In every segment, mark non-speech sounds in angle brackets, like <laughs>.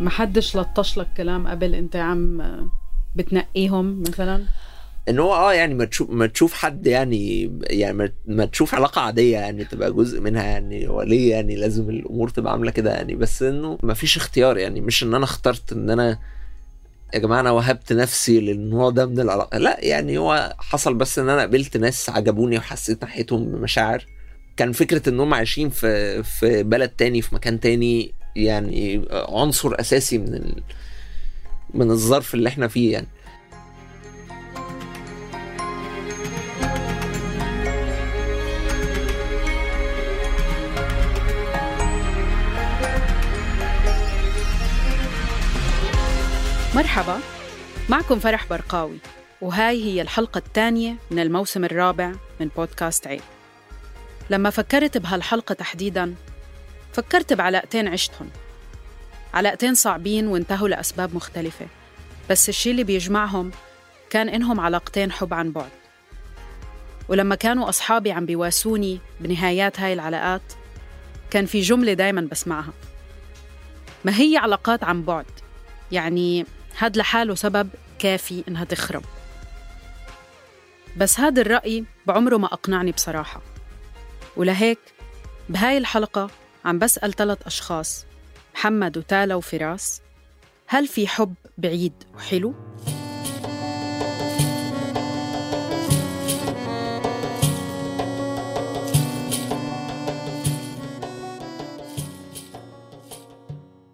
ما حدش لطش لك كلام قبل انت عم بتنقيهم مثلا؟ ان هو آه يعني ما تشوف ما تشوف حد يعني يعني ما, تشوف علاقة عادية يعني تبقى جزء منها يعني هو ليه يعني لازم الأمور تبقى عاملة كده يعني. بس إنه ما فيش اختيار يعني مش إن أنا اخترت إن أنا يا جماعة أنا وهبت نفسي للنوع ده من العلاقة. لا يعني هو حصل بس إن أنا قابلت ناس عجبوني وحسيت ناحيتهم بمشاعر. كان فكرة إنهم عايشين في في بلد تاني في مكان تاني يعني عنصر أساسي من ال... من الظرف اللي إحنا فيه يعني. مرحبا معكم فرح برقاوي وهاي هي الحلقة الثانية من الموسم الرابع من بودكاست عيب. لما فكرت بهالحلقة تحديداً فكرت بعلاقتين عشتهم. علاقتين صعبين وانتهوا لأسباب مختلفة. بس الشي اللي بيجمعهم كان إنهم علاقتين حب عن بعد. ولما كانوا أصحابي عم بيواسوني بنهايات هاي العلاقات كان في جملة دايما بسمعها. ما هي علاقات عن بعد؟ يعني هاد لحاله سبب كافي إنها تخرب. بس هذا الرأي بعمره ما أقنعني بصراحة. ولهيك بهاي الحلقة عم بسأل ثلاث أشخاص محمد وتالا وفراس هل في حب بعيد وحلو؟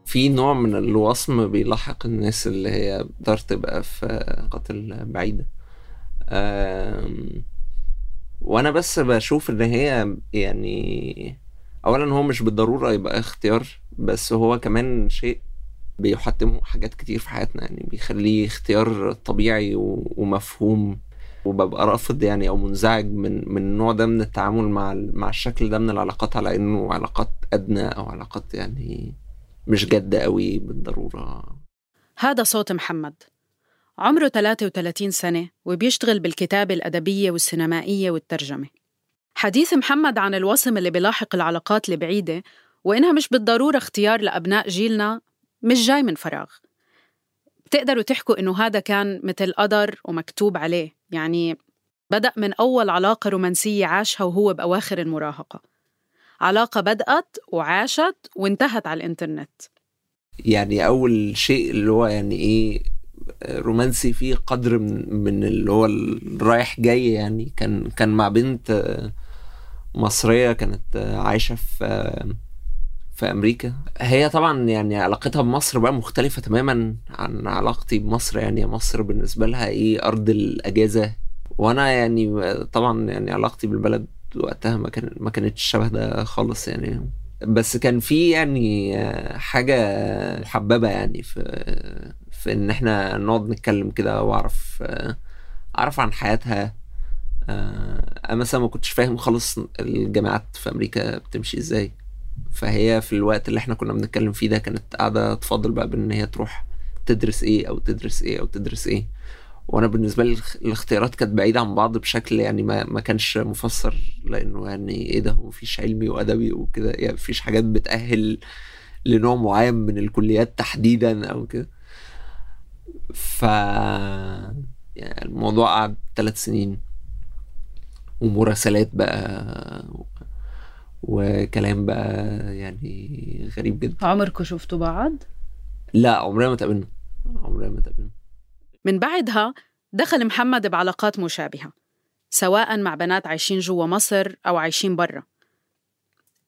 في نوع من الوصم بيلاحق الناس اللي هي بتقدر تبقى في قتل بعيدة وأنا بس بشوف إن هي يعني اولا هو مش بالضرورة يبقى اختيار بس هو كمان شيء بيحتمه حاجات كتير في حياتنا يعني بيخليه اختيار طبيعي ومفهوم وببقى رافض يعني أو منزعج من من النوع ده من التعامل مع مع الشكل ده من العلاقات على إنه علاقات أدنى أو علاقات يعني مش جادة قوي بالضرورة. هذا صوت محمد. عمره 33 سنة وبيشتغل بالكتابة الأدبية والسينمائية والترجمة. حديث محمد عن الوصم اللي بيلاحق العلاقات البعيدة وإنها مش بالضرورة اختيار لأبناء جيلنا مش جاي من فراغ. بتقدروا تحكوا إنه هذا كان مثل قدر ومكتوب عليه يعني بدأ من أول علاقة رومانسية عاشها وهو بأواخر المراهقة. علاقة بدأت وعاشت وانتهت على الإنترنت. يعني أول شيء اللي هو يعني إيه رومانسي فيه قدر من, من اللي هو الرايح جاي يعني كان كان مع بنت مصرية كانت عايشة في في أمريكا. هي طبعا يعني علاقتها بمصر بقى مختلفة تماما عن علاقتي بمصر. يعني مصر بالنسبة لها إيه أرض الأجازة. وأنا يعني طبعا يعني علاقتي بالبلد وقتها ما كان ما كانتش شبه ده خالص يعني. بس كان في يعني حاجة محببة يعني في في إن إحنا نقعد نتكلم كده وأعرف أعرف عن حياتها. أنا مثلا ما كنتش فاهم خالص الجامعات في أمريكا بتمشي إزاي. فهي في الوقت اللي إحنا كنا بنتكلم فيه ده كانت قاعدة تفضل بقى بإن هي تروح تدرس إيه أو تدرس إيه أو تدرس إيه. وأنا بالنسبة لي الاختيارات كانت بعيدة عن بعض بشكل يعني ما ما كانش مفسر لأنه يعني إيه ده؟ هو مفيش علمي وأدبي وكده. يعني مفيش حاجات بتأهل لنوع معين من الكليات تحديدا أو كده. ف يعني الموضوع قعد ثلاث سنين. ومراسلات بقى وكلام بقى يعني غريب جدا. عمركم شفتوا بعض؟ لا عمرنا ما تقابلنا. عمرنا ما تقابلنا. من بعدها دخل محمد بعلاقات مشابهة سواء مع بنات عايشين جوا مصر أو عايشين برا.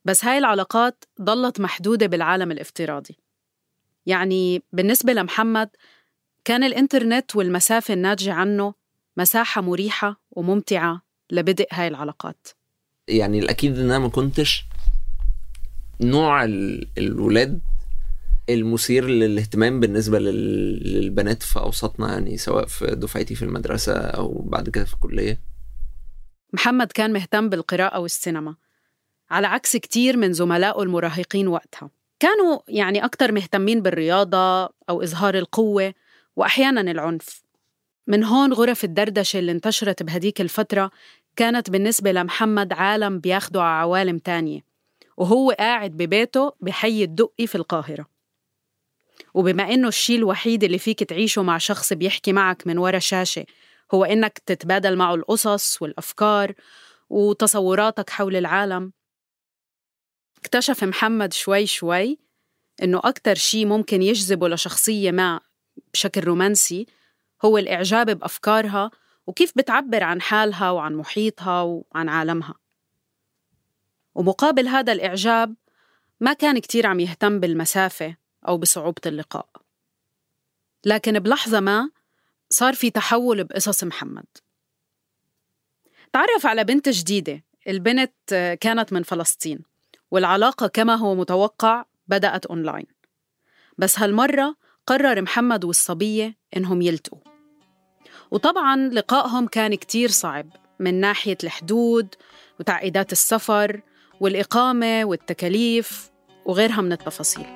بس هاي العلاقات ضلت محدودة بالعالم الافتراضي. يعني بالنسبة لمحمد كان الإنترنت والمسافة الناتجة عنه مساحة مريحة وممتعة لبدء هاي العلاقات. يعني الأكيد إن أنا ما كنتش نوع ال- الولاد المثير للاهتمام بالنسبة لل- للبنات في أوساطنا يعني سواء في دفعتي في المدرسة أو بعد كده في الكلية. محمد كان مهتم بالقراءة والسينما على عكس كتير من زملائه المراهقين وقتها. كانوا يعني أكتر مهتمين بالرياضة أو إظهار القوة وأحياناً العنف. من هون غرف الدردشة اللي انتشرت بهديك الفترة كانت بالنسبة لمحمد عالم بياخده على عوالم تانية وهو قاعد ببيته بحي الدقي في القاهرة. وبما إنه الشيء الوحيد اللي فيك تعيشه مع شخص بيحكي معك من ورا شاشة هو إنك تتبادل معه القصص والأفكار وتصوراتك حول العالم. اكتشف محمد شوي شوي إنه أكتر شيء ممكن يجذبه لشخصية ما بشكل رومانسي هو الإعجاب بأفكارها وكيف بتعبر عن حالها وعن محيطها وعن عالمها. ومقابل هذا الإعجاب ما كان كتير عم يهتم بالمسافة أو بصعوبة اللقاء. لكن بلحظة ما صار في تحول بقصص محمد. تعرف على بنت جديدة البنت كانت من فلسطين والعلاقة كما هو متوقع بدأت أونلاين. بس هالمرة قرر محمد والصبية إنهم يلتقوا. وطبعا لقائهم كان كتير صعب من ناحية الحدود وتعقيدات السفر والإقامة والتكاليف وغيرها من التفاصيل.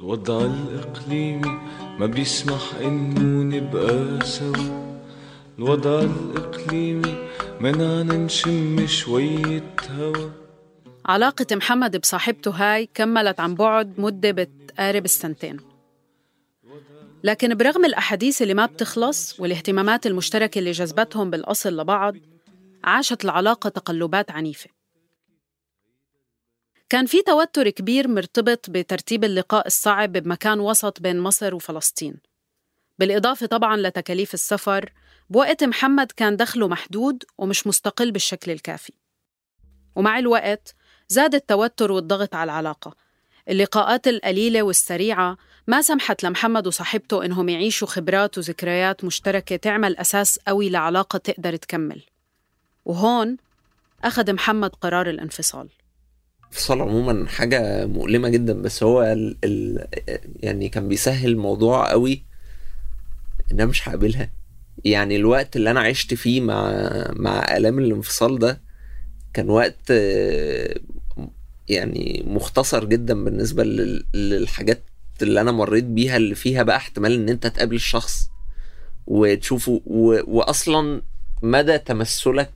الوضع الإقليمي ما بيسمح إنه نبقى سوا. الوضع الإقليمي منعنا نشم شوية هوا. علاقة محمد بصاحبته هاي كملت عن بعد مدة بتقارب السنتين. لكن برغم الأحاديث اللي ما بتخلص والاهتمامات المشتركة اللي جذبتهم بالأصل لبعض عاشت العلاقة تقلبات عنيفة. كان في توتر كبير مرتبط بترتيب اللقاء الصعب بمكان وسط بين مصر وفلسطين. بالإضافة طبعاً لتكاليف السفر بوقت محمد كان دخله محدود ومش مستقل بالشكل الكافي. ومع الوقت زاد التوتر والضغط على العلاقة. اللقاءات القليلة والسريعة ما سمحت لمحمد وصاحبته إنهم يعيشوا خبرات وذكريات مشتركة تعمل أساس قوي لعلاقة تقدر تكمل. وهون أخذ محمد قرار الانفصال. الانفصال عموما حاجة مؤلمة جدا بس هو ال ال يعني كان بيسهل الموضوع قوي إن أنا مش هقابلها. يعني الوقت اللي أنا عشت فيه مع مع آلام الانفصال ده كان وقت يعني مختصر جدا بالنسبة لل- للحاجات اللي أنا مريت بيها اللي فيها بقى احتمال إن أنت تقابل الشخص وتشوفه و... واصلا مدى تمثلك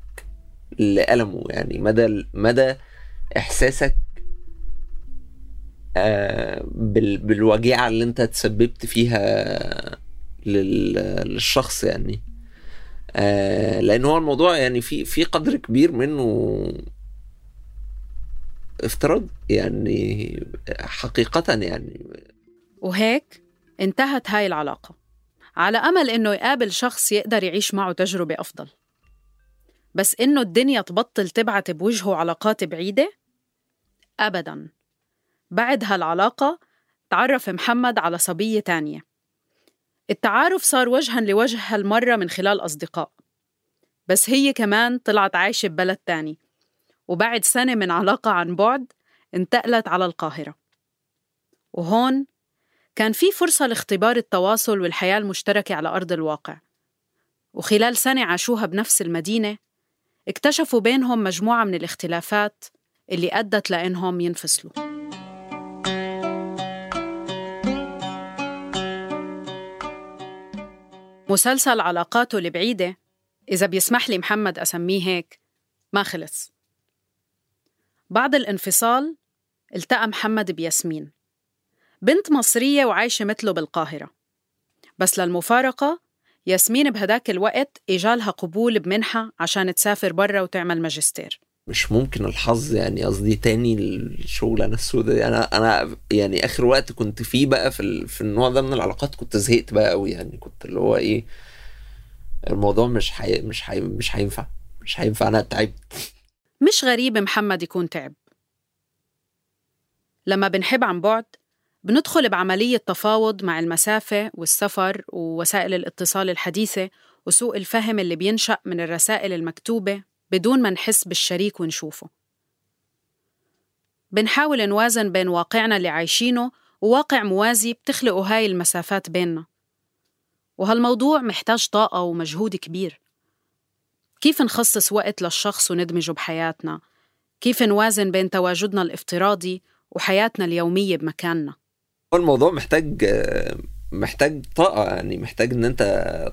لألمه يعني مدى مدى إحساسك آه، بال... بالوجيعة اللي أنت تسببت فيها لل... للشخص يعني. آه، لأن هو الموضوع يعني في في قدر كبير منه افتراض يعني حقيقة يعني. وهيك انتهت هاي العلاقة على أمل إنه يقابل شخص يقدر يعيش معه تجربة أفضل. بس إنه الدنيا تبطل تبعت بوجهه علاقات بعيدة؟ أبداً. بعد هالعلاقة تعرف محمد على صبية تانية. التعارف صار وجها لوجه هالمرة من خلال أصدقاء. بس هي كمان طلعت عايشة ببلد تاني. وبعد سنة من علاقة عن بعد انتقلت على القاهرة. وهون كان في فرصة لاختبار التواصل والحياة المشتركة على أرض الواقع. وخلال سنة عاشوها بنفس المدينة اكتشفوا بينهم مجموعة من الاختلافات اللي أدت لأنهم ينفصلوا. مسلسل علاقاته البعيدة إذا بيسمح لي محمد أسميه هيك ما خلص. بعد الانفصال التقى محمد بياسمين. بنت مصرية وعايشة مثله بالقاهرة. بس للمفارقة ياسمين بهداك الوقت إجالها قبول بمنحة عشان تسافر برا وتعمل ماجستير. مش ممكن الحظ يعني قصدي تاني الشغلانه السوداء دي. أنا أنا يعني آخر وقت كنت فيه بقى في ال... في النوع ده من العلاقات كنت زهقت بقى قوي يعني كنت اللي هو إيه الموضوع مش حي... مش حي... مش هينفع مش هينفع. أنا تعبت. مش غريب محمد يكون تعب. لما بنحب عن بعد بندخل بعملية تفاوض مع المسافة والسفر ووسائل الاتصال الحديثة وسوء الفهم اللي بينشأ من الرسائل المكتوبة بدون ما نحس بالشريك ونشوفه بنحاول نوازن بين واقعنا اللي عايشينه وواقع موازي بتخلقه هاي المسافات بيننا وهالموضوع محتاج طاقة ومجهود كبير كيف نخصص وقت للشخص وندمجه بحياتنا؟ كيف نوازن بين تواجدنا الافتراضي وحياتنا اليومية بمكاننا؟ الموضوع محتاج محتاج طاقة يعني محتاج إن أنت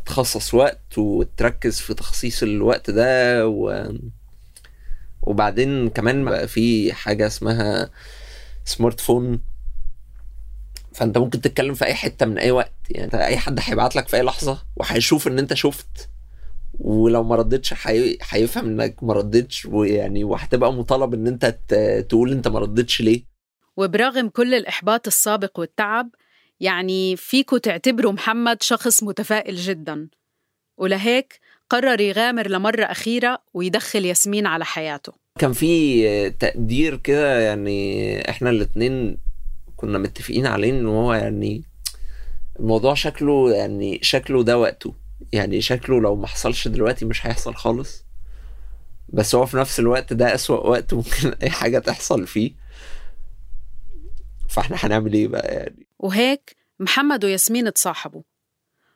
تخصص وقت وتركز في تخصيص الوقت ده و... وبعدين كمان بقى في حاجة اسمها سمارت فون فأنت ممكن تتكلم في أي حتة من أي وقت يعني أي حد هيبعت لك في أي لحظة وهيشوف إن أنت شفت ولو ما ردتش حي... هيفهم إنك ما ردتش ويعني وهتبقى مطالب إن أنت ت... تقول أنت ما ردتش ليه. وبرغم كل الإحباط السابق والتعب يعني فيكو تعتبروا محمد شخص متفائل جدا. ولهيك قرر يغامر لمرة أخيرة ويدخل ياسمين على حياته. كان في تقدير كده يعني إحنا الاتنين كنا متفقين عليه إن هو يعني الموضوع شكله يعني شكله ده وقته. يعني شكله لو ما حصلش دلوقتي مش هيحصل خالص. بس هو في نفس الوقت ده أسوأ وقت ممكن أي حاجة تحصل فيه. فاحنا هنعمل إيه بقى يعني؟ وهيك محمد وياسمين تصاحبوا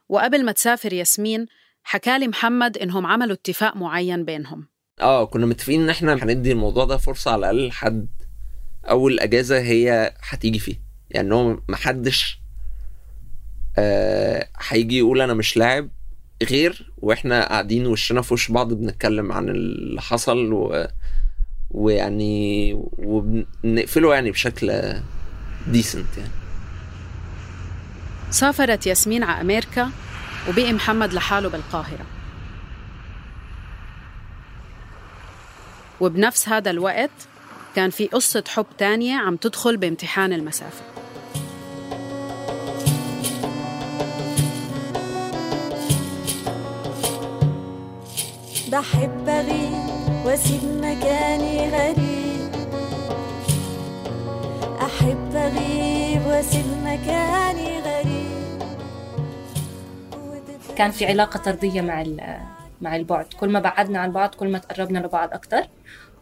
وقبل ما تسافر ياسمين حكالي محمد إنهم عملوا اتفاق معين بينهم. آه كنا متفقين إن إحنا هندي الموضوع ده فرصة على الأقل لحد أول أجازة هي هتيجي فيه. يعني هو محدش آه هيجي يقول أنا مش لاعب غير وإحنا قاعدين وشنا في وش بعض بنتكلم عن اللي حصل و... ويعني وبنقفله يعني بشكل ديسنت يعني. سافرت ياسمين على أمريكا وبقي محمد لحاله بالقاهرة. وبنفس هذا الوقت كان في قصة حب تانية عم تدخل بامتحان المسافة. بحب أغيب وأسيب مكاني غريب. أحب أغيب وأسيب مكاني غريب. كان في علاقة طردية مع مع البعد. كل ما بعدنا عن بعض كل ما تقربنا لبعض أكتر.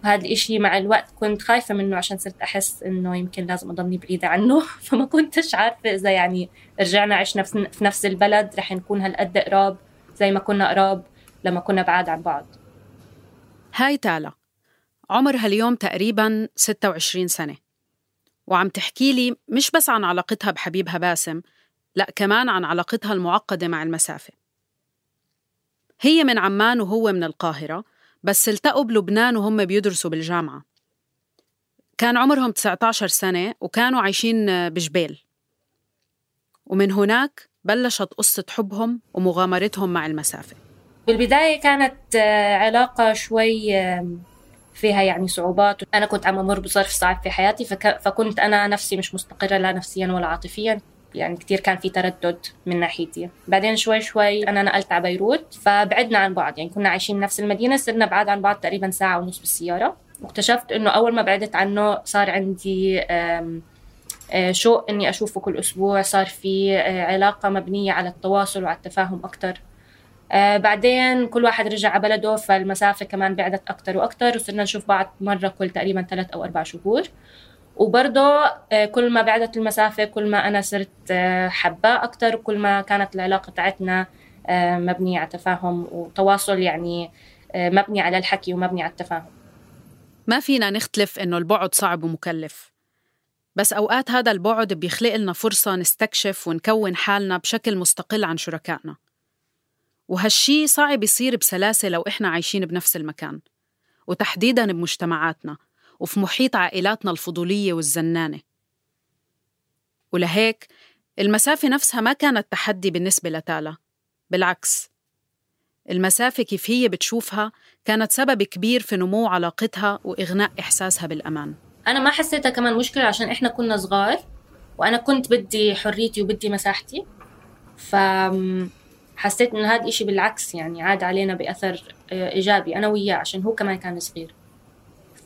وهذا الإشي مع الوقت كنت خايفة منه عشان صرت أحس إنه يمكن لازم أضلني بعيدة عنه. <laughs> فما كنتش عارفة إذا يعني رجعنا عشنا في نفس البلد رح نكون هالقد قراب زي ما كنا قراب لما كنا بعاد عن بعض. هاي تالا. عمرها اليوم تقريبا 26 سنة. وعم تحكي لي مش بس عن علاقتها بحبيبها باسم لا كمان عن علاقتها المعقدة مع المسافة. هي من عمان وهو من القاهرة بس التقوا بلبنان وهم بيدرسوا بالجامعة. كان عمرهم 19 سنة وكانوا عايشين بجبيل ومن هناك بلشت قصة حبهم ومغامرتهم مع المسافة. بالبداية كانت علاقة شوي فيها يعني صعوبات. أنا كنت عم أمر بظرف صعب في حياتي فك... فكنت أنا نفسي مش مستقرة لا نفسيا ولا عاطفيا. يعني كتير كان في تردد من ناحيتي. بعدين شوي شوي أنا نقلت على بيروت فبعدنا عن بعض. يعني كنا عايشين نفس المدينة صرنا بعاد عن بعض تقريبا ساعة ونص بالسيارة. واكتشفت إنه أول ما بعدت عنه صار عندي أم... شوق إني أشوفه كل أسبوع. صار في علاقة مبنية على التواصل وعلى التفاهم أكتر. آه بعدين كل واحد رجع على بلده فالمسافة كمان بعدت أكتر وأكتر وصرنا نشوف بعض مرة كل تقريبا ثلاث أو أربع شهور. وبرضه آه كل ما بعدت المسافة كل ما أنا صرت حباه أكتر وكل ما كانت العلاقة تاعتنا آه مبنية على تفاهم وتواصل يعني مبني على الحكي ومبني على التفاهم. ما فينا نختلف إنه البعد صعب ومكلف. بس أوقات هذا البعد بيخلق لنا فرصة نستكشف ونكون حالنا بشكل مستقل عن شركائنا. وهالشي صعب يصير بسلاسة لو إحنا عايشين بنفس المكان وتحديداً بمجتمعاتنا وفي محيط عائلاتنا الفضولية والزنانة. ولهيك المسافة نفسها ما كانت تحدي بالنسبة لتالا بالعكس. المسافة كيف هي بتشوفها كانت سبب كبير في نمو علاقتها وإغناء إحساسها بالأمان. أنا ما حسيتها كمان مشكلة عشان إحنا كنا صغار وأنا كنت بدي حريتي وبدي مساحتي. ف حسيت إنه هذا الاشي بالعكس يعني عاد علينا بأثر آه، إيجابي أنا وياه عشان هو كمان كان صغير.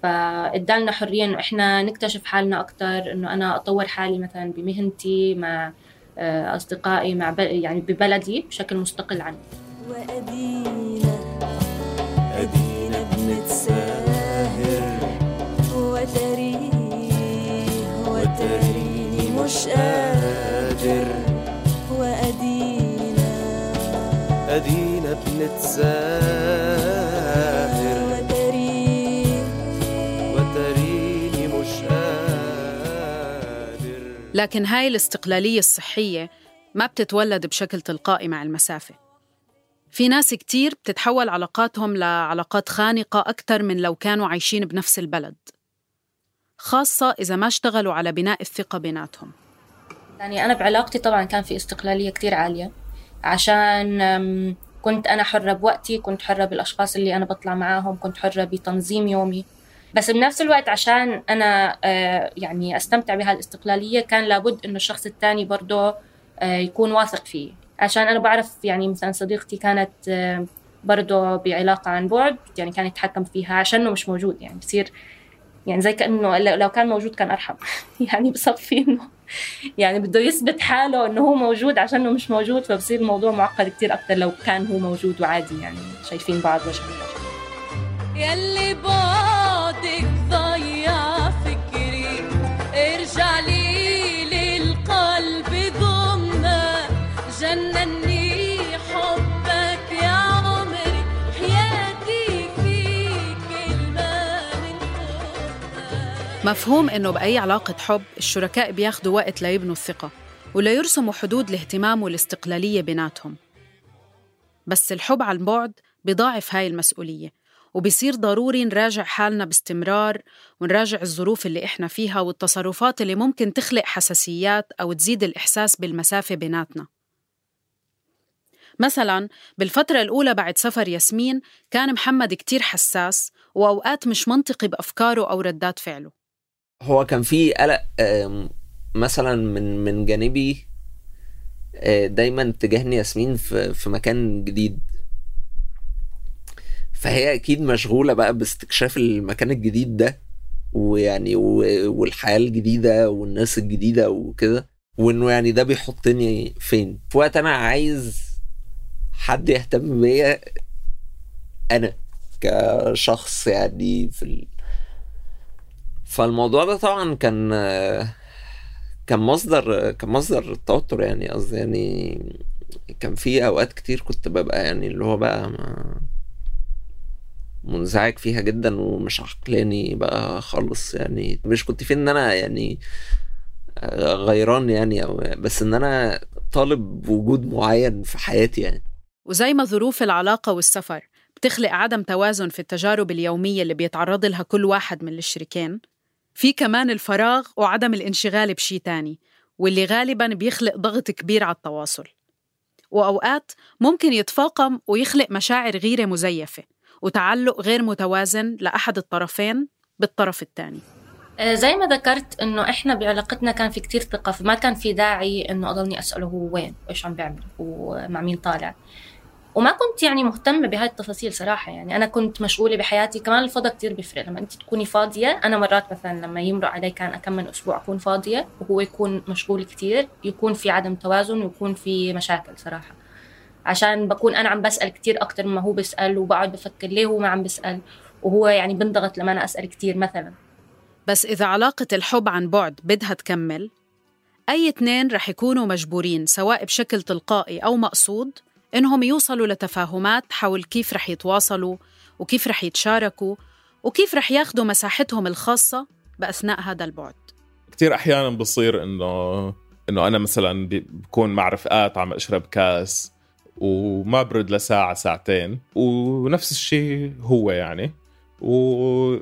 فادالنا حرية إنه إحنا نكتشف حالنا أكثر إنه أنا أطور حالي مثلا بمهنتي مع آه، أصدقائي مع. يعني ببلدي بشكل مستقل عني وأدينا أدينا بنتساهر وتريه وتريني مش قادر أدينا بنتساهر وتريني مش قادر. لكن هاي الاستقلالية الصحية ما بتتولد بشكل تلقائي مع المسافة. في ناس كتير بتتحول علاقاتهم لعلاقات خانقة أكثر من لو كانوا عايشين بنفس البلد. خاصة إذا ما اشتغلوا على بناء الثقة بيناتهم. يعني أنا بعلاقتي طبعا كان في استقلالية كتير عالية. عشان كنت أنا حرة بوقتي كنت حرة بالأشخاص اللي أنا بطلع معاهم كنت حرة بتنظيم يومي. بس بنفس الوقت عشان أنا آه، يعني أستمتع بهالاستقلالية كان لابد إنه الشخص التاني برضه آه، يكون واثق فيه. عشان أنا بعرف يعني مثلا صديقتي كانت آه، برضه بعلاقة عن بعد يعني كان يتحكم فيها عشانه مش موجود يعني بصير يعني زي كأنه لو كان موجود كان أرحم. <laughs> يعني بصفي إنه يعني بده يثبت حاله إنه هو موجود عشانه مش موجود فبصير الموضوع معقد كتير أكتر لو كان هو موجود وعادي يعني شايفين بعض وجه لوجه يلي بعدك ضيع فكري ارجع لي مفهوم إنه بأي علاقة حب الشركاء بياخدوا وقت ليبنوا الثقة وليرسموا حدود الاهتمام والاستقلالية بيناتهم. بس الحب عن بعد بيضاعف هاي المسؤولية وبيصير ضروري نراجع حالنا باستمرار ونراجع الظروف اللي إحنا فيها والتصرفات اللي ممكن تخلق حساسيات أو تزيد الإحساس بالمسافة بيناتنا. مثلا بالفترة الأولى بعد سفر ياسمين كان محمد كتير حساس وأوقات مش منطقي بأفكاره أو ردات فعله. هو كان في قلق مثلا من من جانبي آه، دايما تجاهني ياسمين في في مكان جديد فهي أكيد مشغولة بقى باستكشاف المكان الجديد ده ويعني والحياة الجديدة والناس الجديدة وكده وإنه يعني ده بيحطني فين في وقت أنا عايز حد يهتم بيا أنا كشخص يعني في. فالموضوع ده طبعا كان كان مصدر كان مصدر توتر يعني قصدي يعني كان في أوقات كتير كنت ببقى يعني اللي هو بقى منزعج فيها جدا ومش عقلاني بقى خالص يعني. مش كنت فين إن أنا يعني غيران يعني أو بس إن أنا طالب وجود معين في حياتي يعني. وزي ما ظروف العلاقة والسفر بتخلق عدم توازن في التجارب اليومية اللي بيتعرض لها كل واحد من الشريكين في كمان الفراغ وعدم الانشغال بشي تاني واللي غالباً بيخلق ضغط كبير على التواصل. وأوقات ممكن يتفاقم ويخلق مشاعر غيرة مزيفة وتعلق غير متوازن لأحد الطرفين بالطرف الثاني آه، زي ما ذكرت إنه إحنا بعلاقتنا كان في كتير ثقة فما كان في داعي إنه أضلني أسأله هو وين وإيش عم بيعمل ومع مين طالع. وما كنت يعني مهتمة بهاي التفاصيل صراحة. يعني أنا كنت مشغولة بحياتي كمان الفضا كتير بيفرق لما أنت تكوني فاضية أنا مرات مثلا لما يمرق علي كان أكم من أسبوع أكون فاضية وهو يكون مشغول كتير يكون في عدم توازن ويكون في مشاكل صراحة. عشان بكون أنا عم بسأل كتير أكتر مما هو بيسأل وبقعد بفكر ليه هو ما عم بيسأل وهو يعني بنضغط لما أنا أسأل كتير مثلا. بس إذا علاقة الحب عن بعد بدها تكمل أي اتنين رح يكونوا مجبورين سواء بشكل تلقائي أو مقصود إنهم يوصلوا لتفاهمات حول كيف رح يتواصلوا وكيف رح يتشاركوا وكيف رح ياخدوا مساحتهم الخاصة بأثناء هذا البعد. كتير أحيانا بصير إنه إنه أنا مثلا بكون مع رفقات عم أشرب كاس وما برد لساعة ساعتين ونفس الشيء هو يعني و...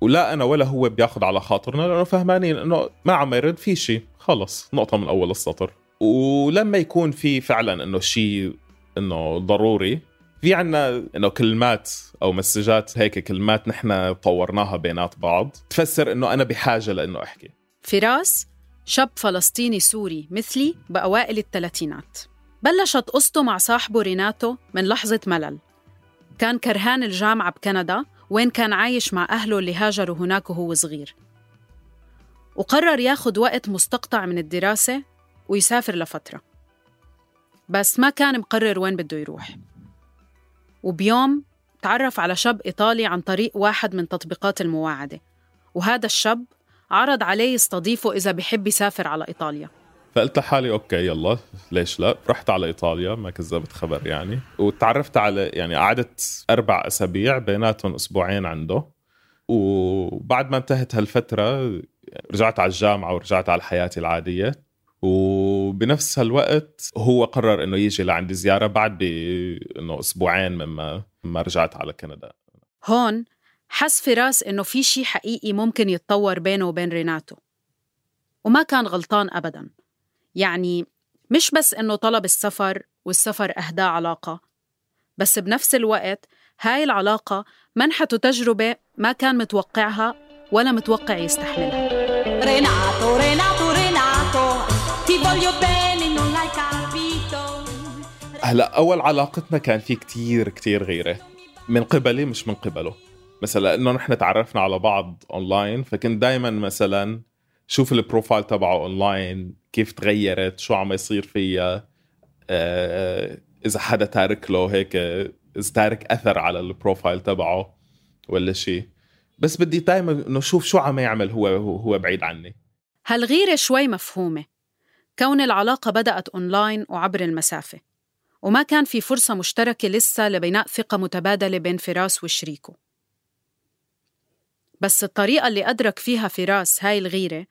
ولا أنا ولا هو بياخد على خاطرنا لأنه فهمانين إنه ما عم يرد في شيء خلص نقطة من أول السطر. ولما يكون في فعلا إنه شيء إنه ضروري. في عنا إنه كلمات أو مسجات هيك كلمات نحن طورناها بينات بعض. تفسر إنه أنا بحاجة لإنه أحكي. فراس شاب فلسطيني سوري مثلي بأوائل الثلاثينات. بلشت قصته مع صاحبه ريناتو من لحظة ملل. كان كرهان الجامعة بكندا وين كان عايش مع أهله اللي هاجروا هناك وهو صغير. وقرر ياخد وقت مستقطع من الدراسة ويسافر لفترة. بس ما كان مقرر وين بده يروح. وبيوم تعرف على شاب إيطالي عن طريق واحد من تطبيقات المواعدة وهذا الشاب عرض عليه يستضيفه إذا بحب يسافر على إيطاليا. فقلت لحالي okay يلا ليش لا؟ رحت على إيطاليا ما كذبت خبر يعني. وتعرفت على يعني قعدت أربع أسابيع بيناتهم أسبوعين عنده. وبعد ما انتهت هالفترة رجعت على الجامعة ورجعت على حياتي العادية. وبنفس هالوقت هو قرر إنه يجي لعندي زيارة بعد ب إنه أسبوعين مما ما رجعت على كندا. هون حس فراس إنه في شي حقيقي ممكن يتطور بينه وبين ريناتو. وما كان غلطان أبداً. يعني مش بس إنه طلب السفر والسفر أهداه علاقة بس بنفس الوقت هاي العلاقة منحته تجربة ما كان متوقعها ولا متوقع يستحملها. Renato, ti voglio bene, non l'hai capito. هلا أول علاقتنا كان في كتير كتير غيرة. من قبلي مش من قبله. مثلا إنه نحن تعرفنا على بعض اونلاين فكنت دائما مثلا شوف ال profile تبعه اونلاين كيف تغيرت شو عم يصير فيها آه، إذا حدا تارك له هيك إذا تارك أثر على ال profile تبعه ولا شيء بس بدي دائما إنه شوف شو عم يعمل هو هو بعيد عني. هالغيرة شوي مفهومة. كون العلاقة بدأت أونلاين وعبر المسافة وما كان في فرصة مشتركة لسه لبناء ثقة متبادلة بين فراس وشريكه. بس الطريقة اللي أدرك فيها فراس هاي الغيرة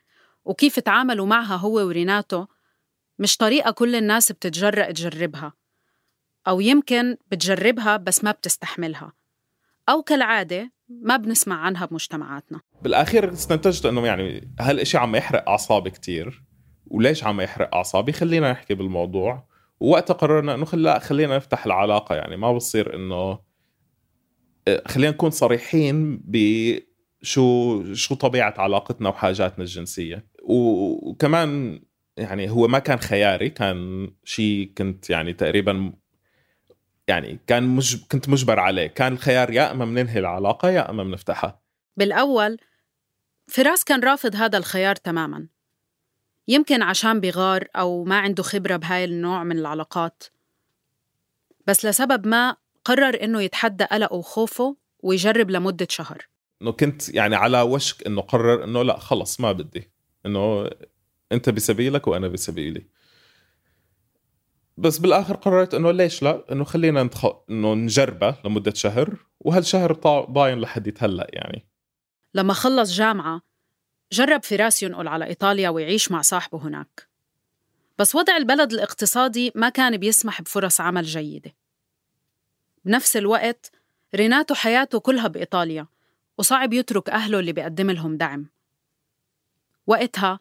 وكيف تعاملوا معها هو وريناتو مش طريقة كل الناس بتتجرأ تجربها أو يمكن بتجربها بس ما بتستحملها أو كالعادة ما بنسمع عنها بمجتمعاتنا. بالأخير استنتجت إنه يعني هالشيء عم يحرق اعصابي كتير. وليش عم يحرق أعصابي؟ خلينا نحكي بالموضوع. ووقتها قررنا إنه خلا خلينا نفتح العلاقة يعني ما بصير إنه آه، خلينا نكون صريحين بشو شو طبيعة علاقتنا وحاجاتنا الجنسية. وكمان يعني هو ما كان خياري كان شيء كنت يعني تقريبا يعني كان مج... كنت مجبر عليه. كان الخيار يا إما بننهي العلاقة يا إما بنفتحها بالأول فراس كان رافض هذا الخيار تماماً. يمكن عشان بغار أو ما عنده خبرة بهاي النوع من العلاقات. بس لسبب ما قرر إنه يتحدى قلقه وخوفه ويجرب لمدة شهر. إنه كنت يعني على وشك إنه قرر إنه لا خلص ما بدي. إنه أنت بسبيلك وأنا بسبيلي بس بالآخر قررت إنه ليش لا؟ إنه خلينا نتخ... إنه نجربه لمدة شهر وهالشهر طا- ضاين لحد هلا يعني. لما خلص جامعة جرب فراس ينقل على إيطاليا ويعيش مع صاحبه هناك. بس وضع البلد الاقتصادي ما كان بيسمح بفرص عمل جيدة. بنفس الوقت ريناتو حياته كلها بإيطاليا وصعب يترك أهله اللي بيقدم لهم دعم. وقتها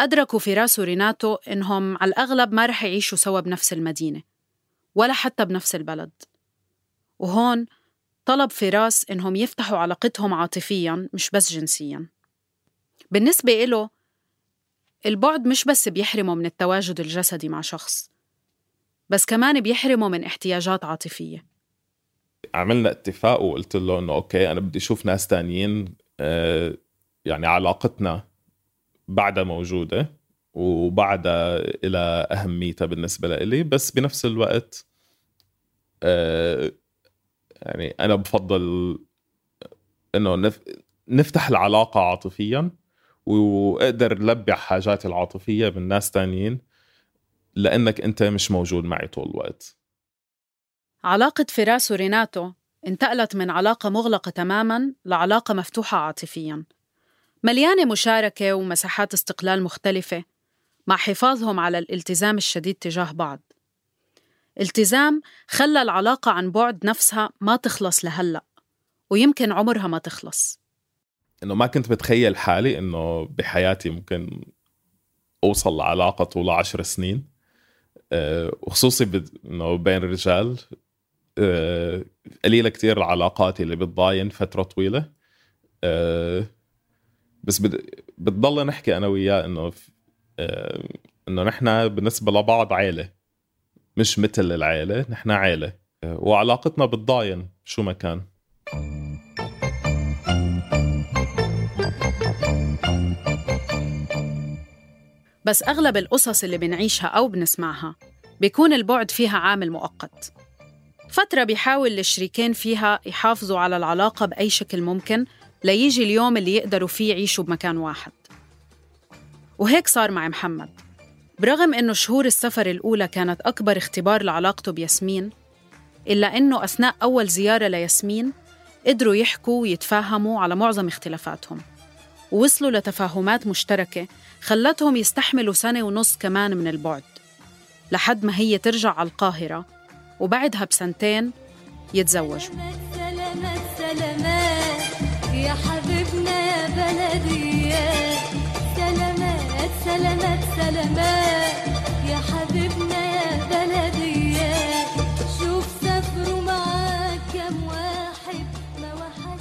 أدركوا فراس وريناتو إنهم على الأغلب ما رح يعيشوا سوا بنفس المدينة ولا حتى بنفس البلد. وهون طلب فراس إنهم يفتحوا علاقتهم عاطفياً مش بس جنسياً. بالنسبة إله البعد مش بس بيحرمه من التواجد الجسدي مع شخص بس كمان بيحرمه من احتياجات عاطفية. عملنا اتفاق وقلت له إنه أوكي أنا بدي أشوف ناس تانيين آه، يعني علاقتنا بعدها موجودة وبعدها إلى أهميتها بالنسبة لإلي بس بنفس الوقت آه، يعني أنا بفضل إنه نف... نفتح العلاقة عاطفيا وأقدر لبي حاجاتي العاطفية من ناس تانيين لأنك أنت مش موجود معي طول الوقت. علاقة فراس وريناتو انتقلت من علاقة مغلقة تماماً لعلاقة مفتوحة عاطفياً. مليانة مشاركة ومساحات استقلال مختلفة مع حفاظهم على الالتزام الشديد تجاه بعض. التزام خلى العلاقة عن بعد نفسها ما تخلص لهلأ ويمكن عمرها ما تخلص. إنه ما كنت بتخيل حالي إنه بحياتي ممكن أوصل لعلاقة طولها عشر سنين. آه، وخصوصي إنه بين الرجال آه، قليلة كتير العلاقات اللي بتضاين فترة طويلة. آه، بس بتضل نحكي أنا وياه إنه إنه نحن بالنسبة لبعض عيلة. مش مثل العيلة نحن عيلة. وعلاقتنا بتضاين شو ما كان. بس أغلب القصص اللي بنعيشها أو بنسمعها بيكون البعد فيها عامل مؤقت فترة بيحاول الشريكين فيها يحافظوا على العلاقة بأي شكل ممكن ليجي اليوم اللي يقدروا فيه يعيشوا بمكان واحد. وهيك صار مع محمد. برغم إنه شهور السفر الأولى كانت أكبر اختبار لعلاقته بياسمين إلا إنه أثناء أول زيارة لياسمين قدروا يحكوا ويتفاهموا على معظم اختلافاتهم. ووصلوا لتفاهمات مشتركة خلتهم يستحملوا سنة ونص كمان من البعد لحد ما هي ترجع على القاهرة وبعدها بسنتين يتزوجوا. سلامات سلامات يا حبيبنا يا بلدي سلامات سلامات سلامات.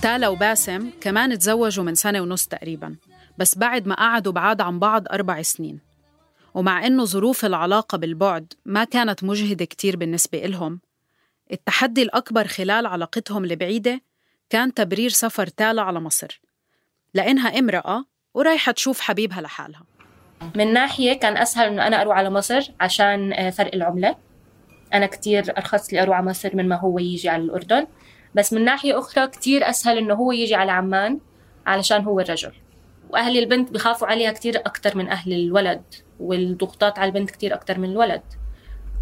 تالا وباسم كمان تزوجوا من سنة ونص تقريبا بس بعد ما قعدوا بعاد عن بعض أربع سنين. ومع إنه ظروف العلاقة بالبعد ما كانت مجهدة كتير بالنسبة إلهم التحدي الأكبر خلال علاقتهم البعيدة كان تبرير سفر تالا على مصر. لأنها امرأة ورايحة تشوف حبيبها لحالها. من ناحية كان أسهل إنه أنا أروح على مصر عشان آه، فرق العملة. أنا كتير أرخص لي أروح على مصر من ما هو يجي على الأردن. بس من ناحية أخرى كتير أسهل إنه هو يجي على عمان علشان هو الرجل. وأهل البنت بخافوا عليها كتير أكتر من أهل الولد والضغوطات على البنت كتير أكتر من الولد.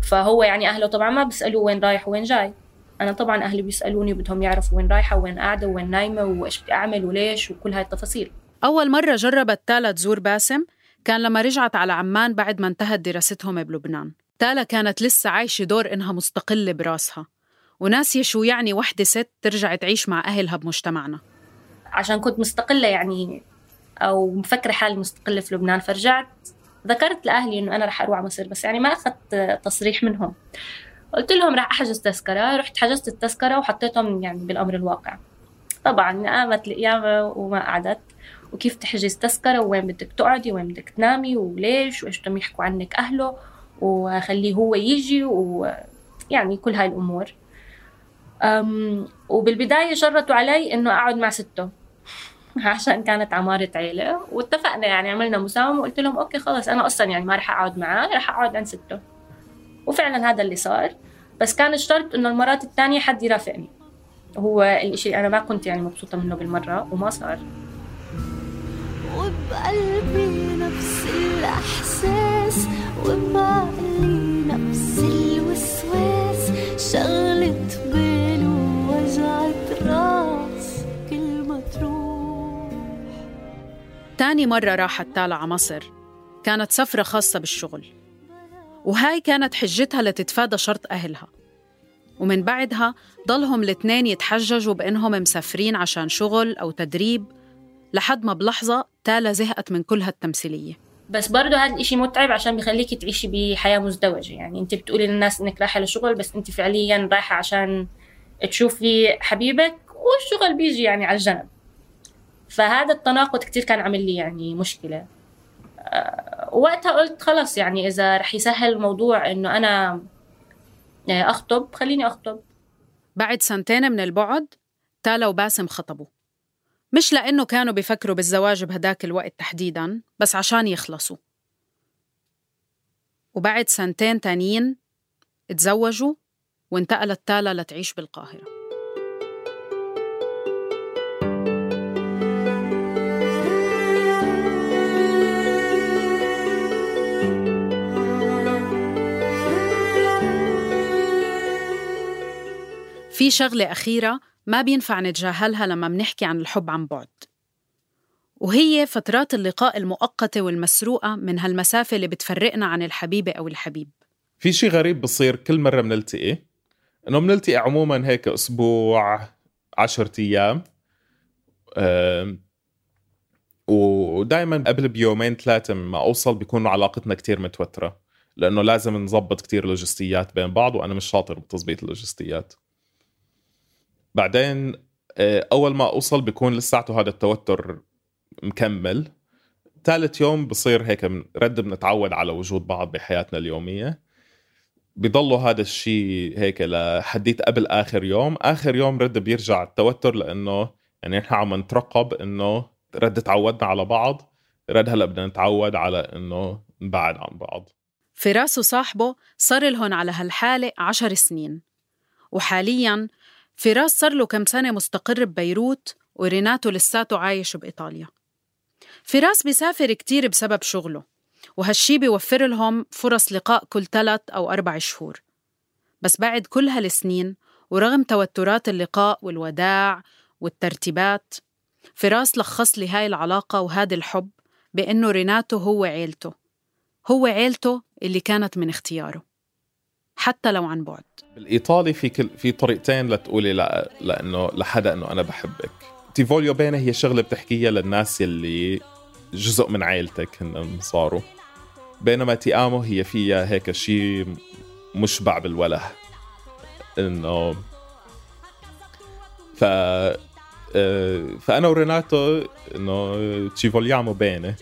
فهو يعني أهله طبعا ما بيسألوه وين رايح وين جاي. أنا طبعا أهلي بيسألوني بدهم يعرفوا وين رايحة وين قاعدة وين نايمة وإيش بدي أعمل وليش وكل هاي التفاصيل. أول مرة جربت تالا تزور باسم كان لما رجعت على عمان بعد ما انتهت دراستهم بلبنان. تالا كانت لسه عايشة دور إنها مستقلة براسها. وناسية شو يعني وحدة ست ترجع تعيش مع أهلها بمجتمعنا. عشان كنت مستقلة يعني أو مفكرة حالي مستقلة في لبنان فرجعت ذكرت لأهلي إنه أنا رح أروح على مصر بس يعني ما أخذت تصريح منهم. قلت لهم رح أحجز تذكرة رحت حجزت التذكرة وحطيتهم يعني بالأمر الواقع. طبعا قامت القيامة وما قعدت. وكيف تحجز تذكرة؟ وين بدك تقعدي؟ وين بدك تنامي؟ وليش؟ وإيش بدهم يحكوا عنك أهله؟ وخليه هو يجي ويعني كل هاي الأمور. أم وبالبداية جرتوا علي إنه أقعد مع سته. <laughs> عشان كانت عمارة عيلة. واتفقنا يعني عملنا مساومة وقلت لهم أوكي خلص أنا أصلا يعني ما رح أقعد معاه رح أقعد عند سته. وفعلا هذا اللي صار. بس كان الشرط إنه المرات الثانية حد يرافقني. هو الإشي أنا ما كنت يعني مبسوطة منه بالمرة وما صار. وبقلبي نفس الإحساس وبعقلي نفس الوسواس. شغلة بال ووجعة راس كل ما تروح. تاني مرة راحت تالا على مصر. كانت سفرة خاصة بالشغل. وهاي كانت حجتها لتتفادى شرط أهلها. ومن بعدها ضلهم الاثنين يتحججوا بإنهم مسافرين عشان شغل أو تدريب لحد ما بلحظة تالا زهقت من كل هالتمثيلية. بس برضه هذا الإشي متعب عشان بخليكي تعيشي بحياة مزدوجة. يعني أنت بتقولي للناس إنك رايحة لشغل بس أنت فعليا رايحة عشان تشوفي حبيبك والشغل بيجي يعني على الجنب. فهذا التناقض كتير كان عامل لي يعني مشكلة. أه وقتها قلت خلص يعني إذا رح يسهل الموضوع إنه أنا آه، أخطب خليني أخطب. بعد سنتين من البعد تالا وباسم خطبوا مش لأنه كانوا بيفكروا بالزواج بهداك الوقت تحديداً بس عشان يخلصوا. وبعد سنتين تانيين اتزوجوا وانتقلت تالا لتعيش بالقاهرة. في شغلة أخيرة ما بينفع نتجاهلها لما منحكي عن الحب عن بعد. وهي فترات اللقاء المؤقتة والمسروقة من هالمسافة اللي بتفرقنا عن الحبيبة أو الحبيب. في شيء غريب بصير كل مرة بنلتقي إنه بنلتقي عموما هيك أسبوع عشرة أيام. أم، ودائما قبل بيومين ثلاثة ما أوصل بيكون علاقتنا كتير متوترة. لأنه لازم نظبط كتير لوجستيات بين بعض وأنا مش شاطر بتظبيط اللوجستيات. بعدين آه، أول ما أوصل بيكون لساته هذا التوتر مكمل. ثالث يوم بصير هيك رد بنتعود على وجود بعض بحياتنا اليومية. بضلوا هذا الشيء هيك لحديت قبل آخر يوم. آخر يوم رد بيرجع التوتر لأنه يعني نحن عم نترقب إنه رد تعودنا على بعض. رد هلأ بدنا نتعود على إنه نبعد عن بعض. فراس وصاحبه صار لهن على هالحالة عشر سنين. وحالياً فراس صار له كم سنة مستقر ببيروت وريناتو لساته عايش بإيطاليا. فراس بيسافر كتير بسبب شغله وهالشي بيوفر لهم فرص لقاء كل ثلاث أو أربع شهور. بس بعد كل هالسنين ورغم توترات اللقاء والوداع والترتيبات فراس لخص لي هاي العلاقة وهذا الحب بأنه ريناتو هو عيلته هو عيلته اللي كانت من اختياره. حتى لو عن بعد. بالإيطالي في كل في طريقتين لتقولي لا لأنه لحدا إنه أنا بحبك. ti voglio bene هي شغلة بتحكيها للناس يلي جزء من عائلتك هن صاروا. بينما ti amo هي فيها هيك شيء مشبع بالوله. انه ف آه، فأنا وريناتو إنه ci vogliamo bene.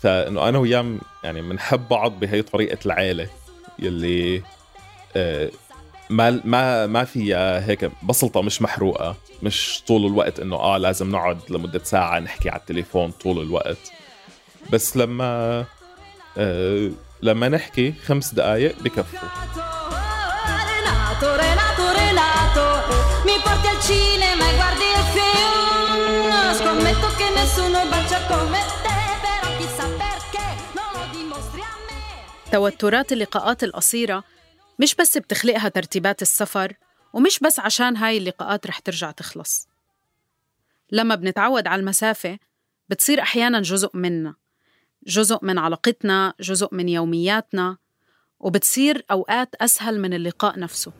فإنه أنا وياه يعني بنحب بعض بهي طريقة العيلة يلي ما ما ما فيها هيك بسلطة مش محروقة مش طول الوقت إنه آه لازم نقعد لمدة ساعة نحكي على التليفون طول الوقت بس لما آه لما نحكي خمس دقائق بكفوا. توترات اللقاءات القصيرة مش بس بتخلقها ترتيبات السفر ومش بس عشان هاي اللقاءات رح ترجع تخلص. لما بنتعود على المسافة بتصير أحيانا جزء منا جزء من علاقتنا جزء من يومياتنا وبتصير أوقات أسهل من اللقاء نفسه.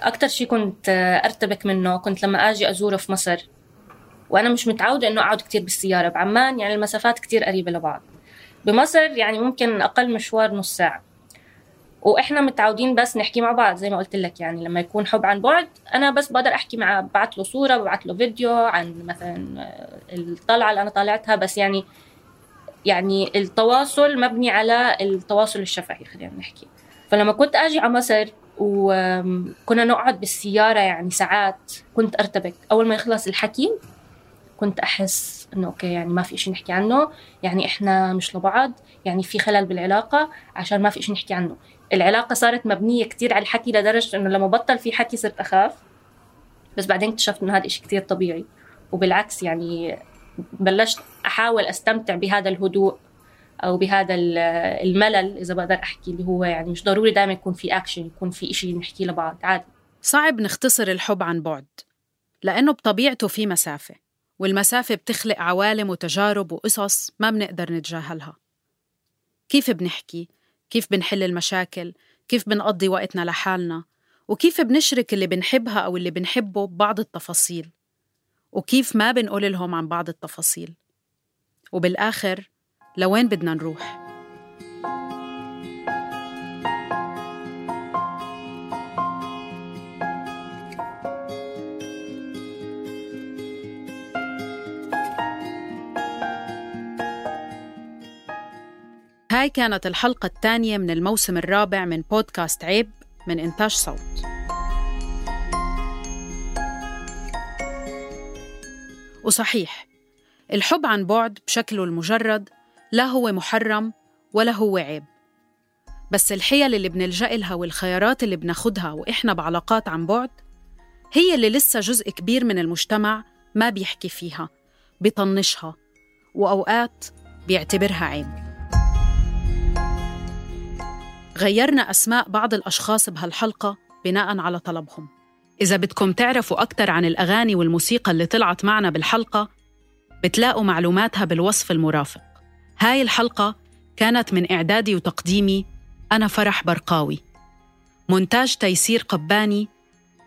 أكتر شي كنت أرتبك منه كنت لما أجي أزوره في مصر وأنا مش متعودة إنه أقعد كتير بالسيارة بعمان يعني المسافات كتير قريبة لبعض. بمصر يعني ممكن أقل مشوار نص ساعة. وإحنا متعودين بس نحكي مع بعض زي ما قلت لك يعني لما يكون حب عن بعد أنا بس بقدر أحكي مع ببعت له صورة ببعت له فيديو عن مثلا آه، الطلعة اللي أنا طالعتها بس يعني يعني التواصل مبني على التواصل الشفهي خلينا نحكي. فلما كنت أجي على مصر وكنا نقعد بالسيارة يعني ساعات كنت أرتبك. أول ما يخلص الحكي كنت أحس إنه okay يعني ما في شيء نحكي عنه يعني إحنا مش لبعض يعني في خلل بالعلاقة عشان ما في شيء نحكي عنه. العلاقة صارت مبنية كتير على الحكي لدرجة إنه لما بطل في حكي صرت أخاف. بس بعدين اكتشفت إنه هذا الشيء كتير طبيعي. وبالعكس يعني بلشت أحاول أستمتع بهذا الهدوء أو بهذا ال- الملل إذا بقدر أحكي اللي هو يعني مش ضروري دائما يكون في اكشن يكون في شيء نحكي لبعض عادي. صعب نختصر الحب عن بعد لأنه بطبيعته في مسافة والمسافة بتخلق عوالم وتجارب وقصص ما بنقدر نتجاهلها. كيف بنحكي؟ كيف بنحل المشاكل؟ كيف بنقضي وقتنا لحالنا؟ وكيف بنشرك اللي بنحبها أو اللي بنحبه ببعض التفاصيل؟ وكيف ما بنقول لهم عن بعض التفاصيل؟ وبالآخر لوين بدنا نروح؟ هاي كانت الحلقة الثانية من الموسم الرابع من بودكاست عيب من إنتاج صوت. وصحيح الحب عن بعد بشكله المجرد لا هو محرم ولا هو عيب. بس الحيل اللي بنلجأ لها والخيارات اللي بناخدها وإحنا بعلاقات عن بعد هي اللي لسه جزء كبير من المجتمع ما بيحكي فيها بيطنشها وأوقات بيعتبرها عيب. غيرنا أسماء بعض الأشخاص بهالحلقة بناء على طلبهم. إذا بدكم تعرفوا أكثر عن الأغاني والموسيقى اللي طلعت معنا بالحلقة بتلاقوا معلوماتها بالوصف المرافق. هاي الحلقة كانت من إعدادي وتقديمي أنا فرح برقاوي. مونتاج تيسير قباني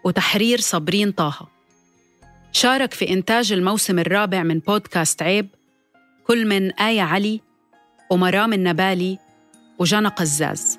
وتحرير صابرين طه. شارك في إنتاج الموسم الرابع من بودكاست عيب كل من آية علي ومرام النبالي وجنى قزاز.